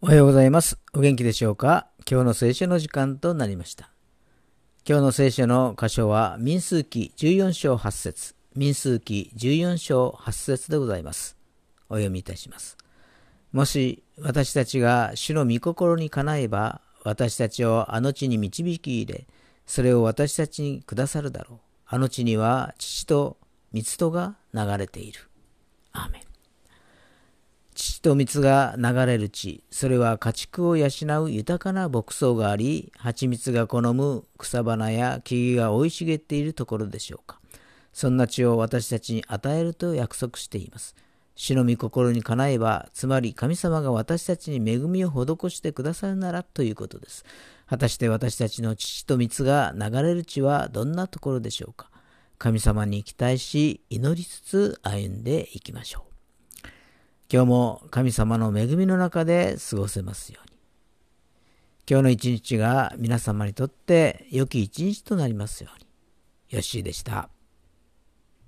おはようございます。お元気でしょうか？今日の聖書の時間となりました。今日の聖書の箇所は民数記14章8節民数記14章8節でございます。お読みいたします。もし私たちが主の御心にかなえば、私たちをあの地に導き入れ、それを私たちにくださるだろう。あの地には父と蜜とが流れている。アーメン。父と蜜が流れる地、それは家畜を養う豊かな牧草があり、蜂蜜が好む草花や木々が生い茂っているところでしょうか。そんな地を私たちに与えると約束しています。主の御心にかなえば、つまり神様が私たちに恵みを施してくださるならということです。果たして私たちの父と蜜が流れる地はどんなところでしょうか。神様に期待し、祈りつつ歩んでいきましょう。今日も神様の恵みの中で過ごせますように。今日の一日が皆様にとって良き一日となりますように。よッしーでした。